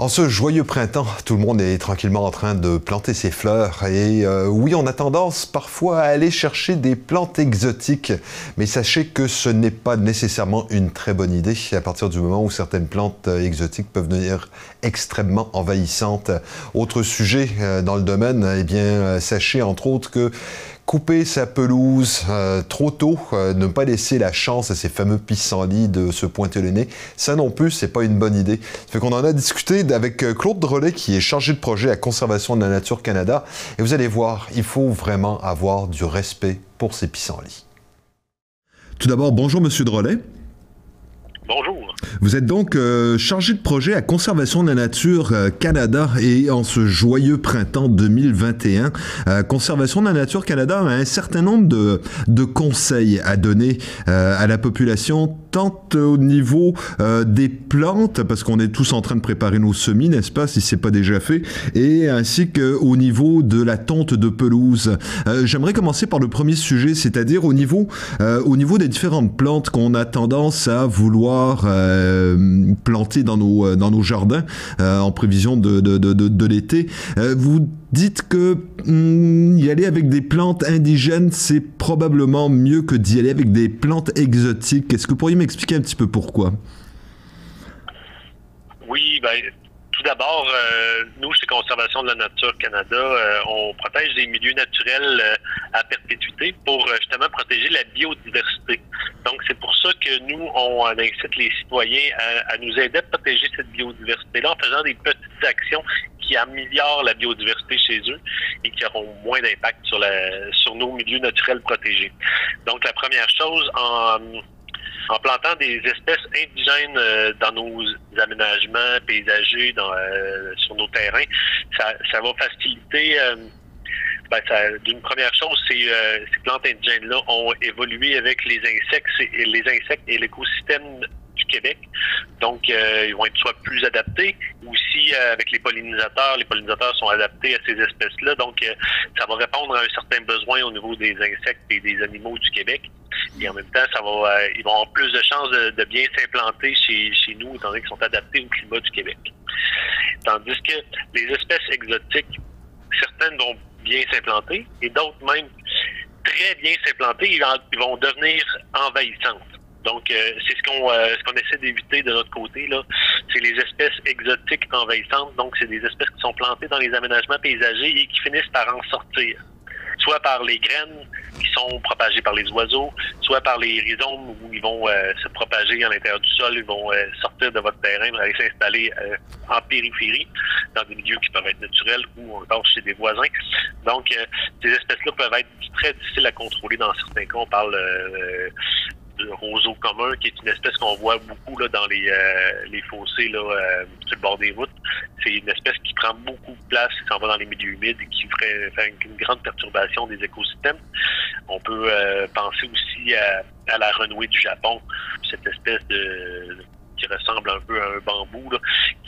En ce joyeux printemps, tout le monde est tranquillement en train de planter ses fleurs. Et euh, oui, on a tendance parfois à aller chercher des plantes exotiques, mais sachez que ce n'est pas nécessairement une très bonne idée. À partir du moment où certaines plantes euh, exotiques peuvent devenir extrêmement envahissantes. Autre sujet euh, dans le domaine, eh bien, sachez entre autres que couper sa pelouse euh, trop tôt, euh, ne pas laisser la chance à ces fameux pissenlits de se pointer le nez, ça non plus, c'est pas une bonne idée. Ça fait qu'on en a discuté avec euh, Claude Drolet, qui est chargé de projet à Conservation de la Nature Canada, et vous allez voir, il faut vraiment avoir du respect pour ces pissenlits. Tout d'abord, bonjour Monsieur Drolet. Vous êtes donc euh, chargé de projet à Conservation de la Nature euh, Canada et en ce joyeux printemps 2021, euh, Conservation de la Nature Canada a un certain nombre de, de conseils à donner à la population, tant au niveau des plantes, parce qu'on est tous en train de préparer nos semis, n'est-ce pas, si c'est pas déjà fait, et ainsi qu'au niveau de la tonte de pelouse. J'aimerais commencer par le premier sujet, c'est-à-dire au niveau, au niveau des différentes plantes qu'on a tendance à vouloir euh, planter dans nos, euh, dans nos jardins euh, en prévision de, de, de, de l'été. vous dites que hmm, y aller avec des plantes indigènes, c'est probablement mieux que d'y aller avec des plantes exotiques. Est-ce que vous pourriez m'expliquer un petit peu pourquoi? Oui, ben, tout d'abord, euh, nous, chez Conservation de la Nature Canada, euh, on protège des milieux naturels euh, à perpétuité pour justement protéger la biodiversité. Donc, c'est pour ça que nous, on incite les citoyens à, nous aider à protéger cette biodiversité-là en faisant des petites actions améliorent la biodiversité chez eux et qui auront moins d'impact sur, sur nos milieux naturels protégés. Donc, la première chose, en plantant des espèces indigènes euh, dans nos aménagements paysagers, euh, sur nos terrains, ça, va faciliter. Euh, ben, d'une première chose, ces, plantes indigènes-là ont évolué avec les insectes les insectes et l'écosystème Québec. Donc, euh, ils vont être soit plus adaptés, aussi euh, avec les pollinisateurs. Les pollinisateurs sont adaptés à ces espèces-là. Donc, euh, ça va répondre à un certain besoin au niveau des insectes et des animaux du Québec. Et en même temps, ça va, ils vont avoir plus de chances de, bien s'implanter chez, nous, étant donné qu'ils sont adaptés au climat du Québec. Tandis que les espèces exotiques, certaines vont bien s'implanter et d'autres même très bien s'implanter, ils vont devenir envahissantes. Donc, euh, c'est ce qu'on euh, ce qu'on essaie d'éviter de notre côté là. C'est les espèces exotiques envahissantes. Donc, c'est des espèces qui sont plantées dans les aménagements paysagers et qui finissent par en sortir, soit par les graines qui sont propagées par les oiseaux, soit par les rhizomes où ils vont euh, se propager à l'intérieur du sol, ils vont sortir de votre terrain, aller s'installer en périphérie, dans des milieux qui peuvent être naturels ou encore chez des voisins. Donc, ces espèces-là peuvent être très difficiles à contrôler dans certains cas. On parle roseau commun, qui est une espèce qu'on voit beaucoup là, dans les, euh, les fossés là, euh, sur le bord des routes. C'est une espèce qui prend beaucoup de place, qui s'en va dans les milieux humides et qui ferait une, grande perturbation des écosystèmes. On peut euh, penser aussi à, la renouée du Japon, cette espèce de qui ressemble un peu à un bambou,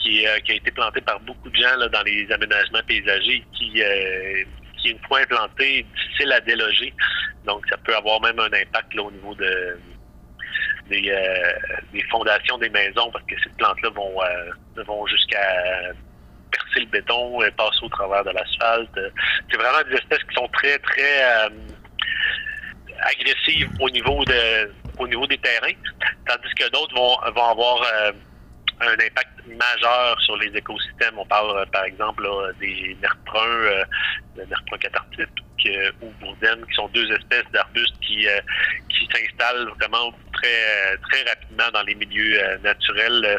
qui, qui, a été planté par beaucoup de gens dans les aménagements paysagers, qui, qui une fois implanté, difficile à déloger. Donc, ça peut avoir même un impact là, au niveau de, euh, des, fondations des maisons parce que ces plantes-là vont, euh, vont jusqu'à percer le béton, et passer au travers de l'asphalte. C'est vraiment des espèces qui sont très, très euh, agressives au niveau de au niveau des terrains, tandis que d'autres vont, vont avoir un impact majeur sur les écosystèmes. On parle, par exemple, des nerfs bruns, le nerf ou bourdaine, qui sont deux espèces d'arbustes qui, qui s'installent vraiment très, très rapidement dans les milieux euh, naturels. Euh,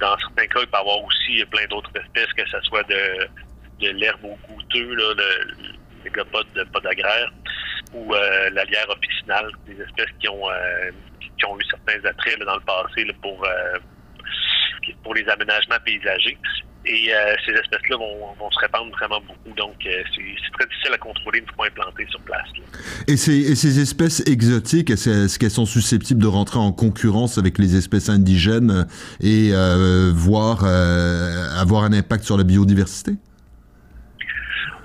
dans certains cas, il peut y avoir aussi plein d'autres espèces, que ce soit de, l'herbe au goûteux, là, le, les de podagraire, ou euh, la lierre officinale, des espèces qui ont, eu certains attraits dans le passé pour les aménagements paysagers. Et euh, ces espèces-là vont, se répandre vraiment beaucoup. Donc, euh, c'est très difficile à contrôler une fois implantées sur place. Et ces, ces, espèces exotiques, est-ce qu'elles sont susceptibles de rentrer en concurrence avec les espèces indigènes et euh, voir avoir un impact sur la biodiversité?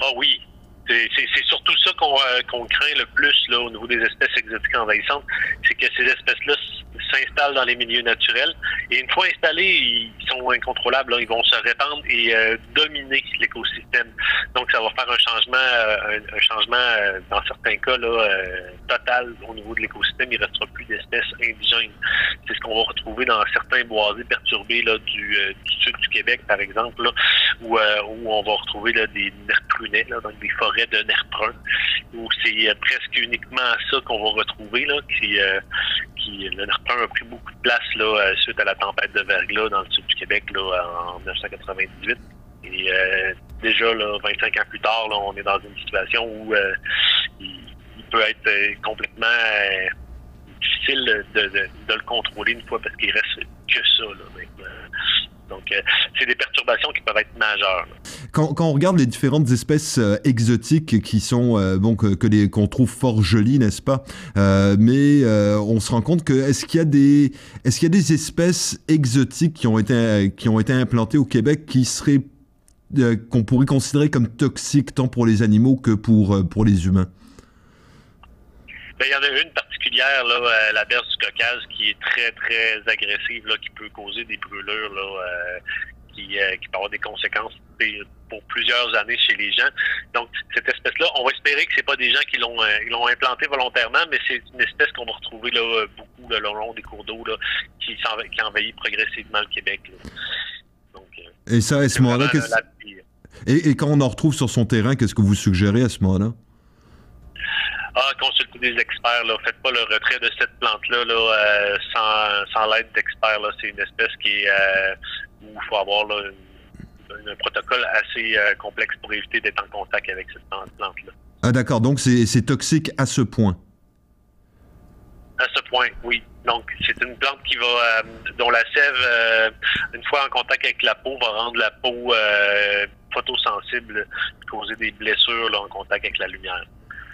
Ah oui. C'est surtout ça qu'on craint le plus là, au niveau des espèces exotiques envahissantes. C'est que ces espèces-là s'installent dans les milieux naturels. Et une fois installés, ils sont incontrôlables. Ils vont se répandre et euh, dominer l'écosystème. Donc, ça va faire un changement, euh, un, changement euh, dans certains cas là, total au niveau de l'écosystème. Il ne restera plus d'espèces indigènes. C'est ce qu'on va retrouver dans certains boisés perturbés là, du, sud du Québec, par exemple, où, où on va retrouver là, des nerfs prunets, donc des forêts de nerfs où c'est presque uniquement ça qu'on va retrouver, là, qui, qui le nerf a pris beaucoup de place là, suite à la tempête de verglas dans le sud du Québec là, en 1998. Et euh, déjà, là, 25 ans plus tard, là, on est dans une situation où euh, il, peut être euh, complètement difficile de, de, le contrôler une fois parce qu'il reste que ça là, Donc, c'est des perturbations qui peuvent être majeures. Quand, on regarde les différentes espèces exotiques qui sont bon que, qu'on trouve fort jolies, n'est-ce pas Mais on se rend compte que est-ce qu'il y a des est-ce qu'il y a des espèces exotiques qui ont été qui ont été implantées au Québec qui seraient euh, qu'on pourrait considérer comme toxiques tant pour les animaux que pour, euh, pour les humains? Ben, il y en a une particulière, là, euh, la berce du Caucase, qui est très, très agressive, là, qui peut causer des brûlures, là, qui, qui peut avoir des conséquences pour plusieurs années chez les gens. Donc, cette espèce-là, on va espérer que c'est pas des gens qui l'ont l'ont implantée volontairement, mais c'est une espèce qu'on va retrouver là, beaucoup le long des cours d'eau qui, qui envahit progressivement le Québec. Et ça, à ce moment-là, et, et, quand on en retrouve sur son terrain, qu'est-ce que vous suggérez à ce moment-là? Ah, consultez des experts. Là. Faites pas le retrait de cette plante-là là, euh, sans, sans l'aide d'experts. C'est une espèce qui est euh, où il faut avoir là, un protocole assez euh, complexe pour éviter d'être en contact avec cette plante-là. Ah d'accord, donc c'est toxique à ce point. À ce point, oui. Donc, c'est une plante qui va, euh, dont la sève, euh, une fois en contact avec la peau, va rendre la peau euh, photosensible, causer des blessures là, en contact avec la lumière.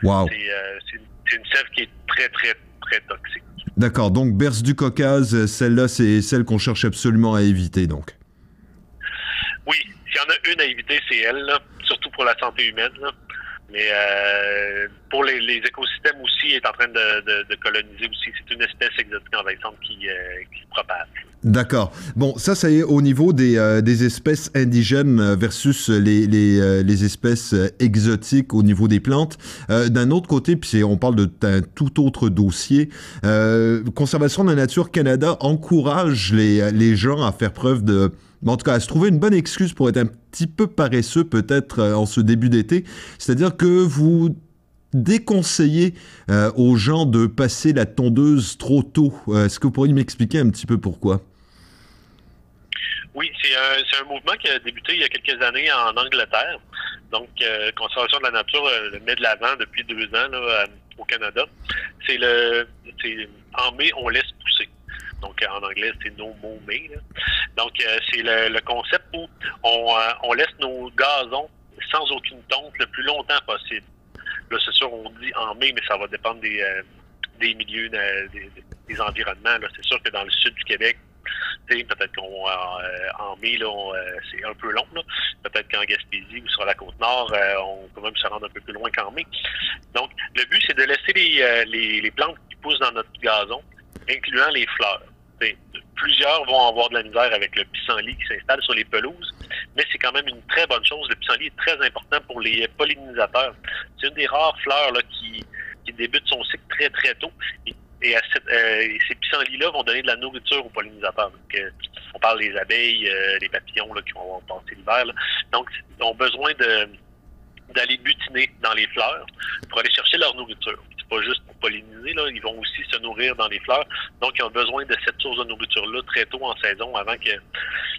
Wow. C'est une sève qui est très, très, très toxique. D'accord. Donc, berce du Caucase, celle-là, c'est celle qu'on cherche absolument à éviter, donc. Oui. S'il y en a une à éviter, c'est elle, surtout pour la santé humaine. Là. Mais euh, pour les, écosystèmes aussi, est en train de, coloniser aussi. C'est une espèce exotique envahissante qui, euh, qui se propage. D'accord. Bon, ça, ça y est au niveau des, euh, des espèces indigènes versus les, les, les, espèces exotiques au niveau des plantes. D'un autre côté, puis on parle d'un tout autre dossier, Conservation de la Nature Canada encourage les, les gens à faire preuve de en tout cas, à se trouver une bonne excuse pour être un petit peu paresseux peut-être euh, en ce début d'été. C'est-à-dire que vous déconseillez euh, aux gens de passer la tondeuse trop tôt. Euh, est-ce que vous pourriez m'expliquer un petit peu pourquoi? Oui, c'est un, mouvement qui a débuté il y a quelques années en Angleterre. Donc, Conservation de la nature le met de l'avant depuis deux ans au Canada. C'est le, en mai, on laisse. Donc, en anglais, c'est no more may. Donc, euh, c'est le, concept où on, euh, on, laisse nos gazons sans aucune tonte le plus longtemps possible. Là, c'est sûr, on dit en mai, mais ça va dépendre des, euh, des milieux, des, environnements. C'est sûr que dans le sud du Québec, peut-être qu'en en mai, c'est un peu long. Peut-être qu'en Gaspésie ou sur la côte nord, on peut même se rendre un peu plus loin qu'en mai. Donc, le but, c'est de laisser les, les plantes qui poussent dans notre gazon incluant les fleurs. Plusieurs vont avoir de la misère avec le pissenlit qui s'installe sur les pelouses, mais c'est quand même une très bonne chose. Le pissenlit est très important pour les pollinisateurs. C'est une des rares fleurs là, qui, qui débute son cycle très très tôt. Et, euh, ces pissenlits-là vont donner de la nourriture aux pollinisateurs. Euh, on parle des abeilles, euh, des papillons là, qui vont avoir passé l'hiver. Donc, ils ont besoin d'aller butiner dans les fleurs pour aller chercher leur nourriture pas juste pour polliniser, là, ils vont aussi se nourrir dans les fleurs. Donc, ils ont besoin de cette source de nourriture-là très tôt en saison avant que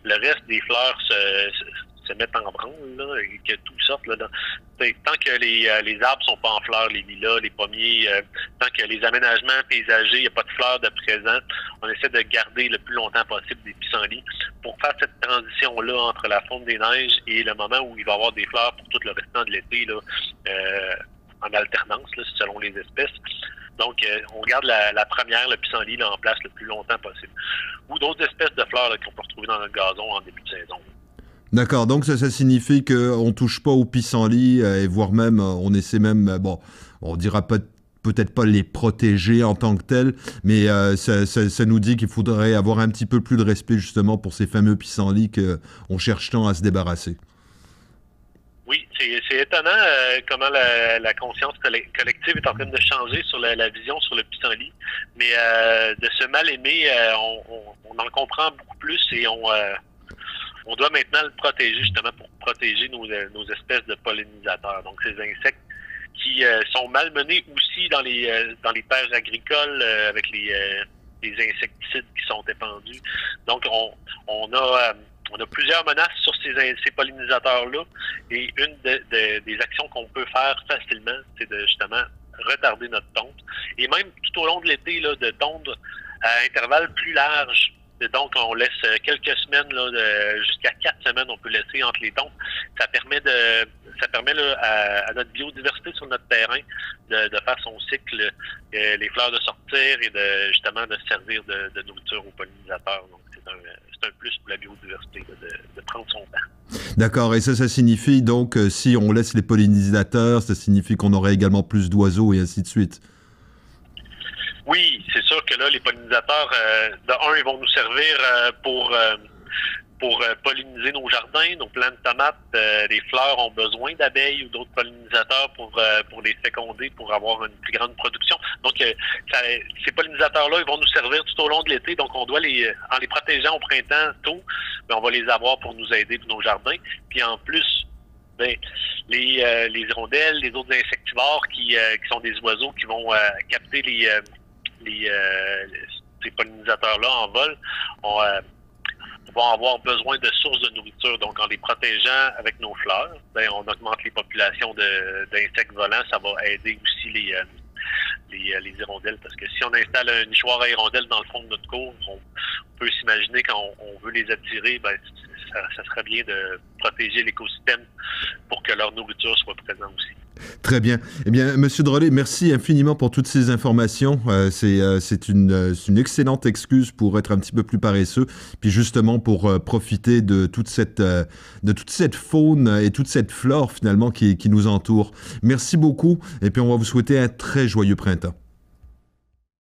le reste des fleurs se, mettent en branle et que tout sorte. Là, tant que les, euh, les arbres sont pas en fleurs, les lilas, les pommiers, euh, tant que les aménagements paysagers, il n'y a pas de fleurs de présent, on essaie de garder le plus longtemps possible des pissenlits pour faire cette transition-là entre la fonte des neiges et le moment où il va y avoir des fleurs pour tout le restant de l'été. Là, euh, en alternance, selon les espèces. Donc, euh, on garde la, première, le pissenlit, là, en place le plus longtemps possible. Ou d'autres espèces de fleurs qu'on peut retrouver dans notre gazon en début de saison. D'accord, donc ça, signifie qu'on ne touche pas au pissenlit, euh, et voire même, euh, on essaie même, bon, on dira peut-être pas les protéger en tant que tels, mais ça, ça, nous dit qu'il faudrait avoir un petit peu plus de respect justement pour ces fameux pissenlits qu'on cherche tant à se débarrasser. C'est étonnant euh, comment la, conscience collective est en train de changer sur la, vision sur le pissenlit. Mais euh, de ce mal-aimé, euh, on, en comprend beaucoup plus et on, on doit maintenant le protéger justement pour protéger nos, espèces de pollinisateurs. Donc ces insectes qui sont malmenés aussi dans les dans les terres agricoles avec les, les insecticides qui sont épandus. Donc on, on a on a plusieurs menaces sur ces, pollinisateurs-là et une des actions qu'on peut faire facilement, c'est de justement retarder notre tonte et même tout au long de l'été, de tondre à intervalles plus larges. Donc, on laisse quelques semaines, jusqu'à quatre semaines, on peut laisser entre les tontes. Ça permet de, ça permet à, notre biodiversité sur notre terrain de, faire son cycle, euh, les fleurs de sortir et de justement de servir de, nourriture aux pollinisateurs. Donc, c'est un, un plus pour la biodiversité de, prendre son temps. D'accord, et ça, ça signifie donc, euh, si on laisse les pollinisateurs, ça signifie qu'on aurait également plus d'oiseaux et ainsi de suite? Oui, c'est sûr que là, les pollinisateurs, euh, de un, ils vont nous servir euh, pour pour euh, polliniser nos jardins, nos plants de tomates, euh, les fleurs ont besoin d'abeilles ou d'autres pollinisateurs pour euh, pour les féconder, pour avoir une plus grande production. Donc, ces pollinisateurs-là, ils vont nous servir tout au long de l'été. Donc, on doit les, en les protégeant au printemps tôt, ben, on va les avoir pour nous aider pour nos jardins. Puis en plus, ben, les, les hirondelles, les autres insectivores qui, qui sont des oiseaux qui vont capter les, les, ces pollinisateurs-là en vol, on, vont avoir besoin de sources de nourriture. Donc, en les protégeant avec nos fleurs, ben, on augmente les populations d'insectes volants. Ça va aider aussi les, euh, euh, les, hirondelles. Parce que si on installe un nichoir à hirondelles dans le fond de notre cour, on, peut s'imaginer quand on, veut les attirer, ben, ça, ça serait bien de protéger l'écosystème pour que leur nourriture soit présente aussi. Très bien. Eh bien, Monsieur Drolet, merci infiniment pour toutes ces informations. Euh, c'est euh, une, une, excellente excuse pour être un petit peu plus paresseux, puis justement pour euh, profiter de toute, cette, de toute cette faune et toute cette flore finalement qui, qui nous entoure. Merci beaucoup, et puis on va vous souhaiter un très joyeux printemps.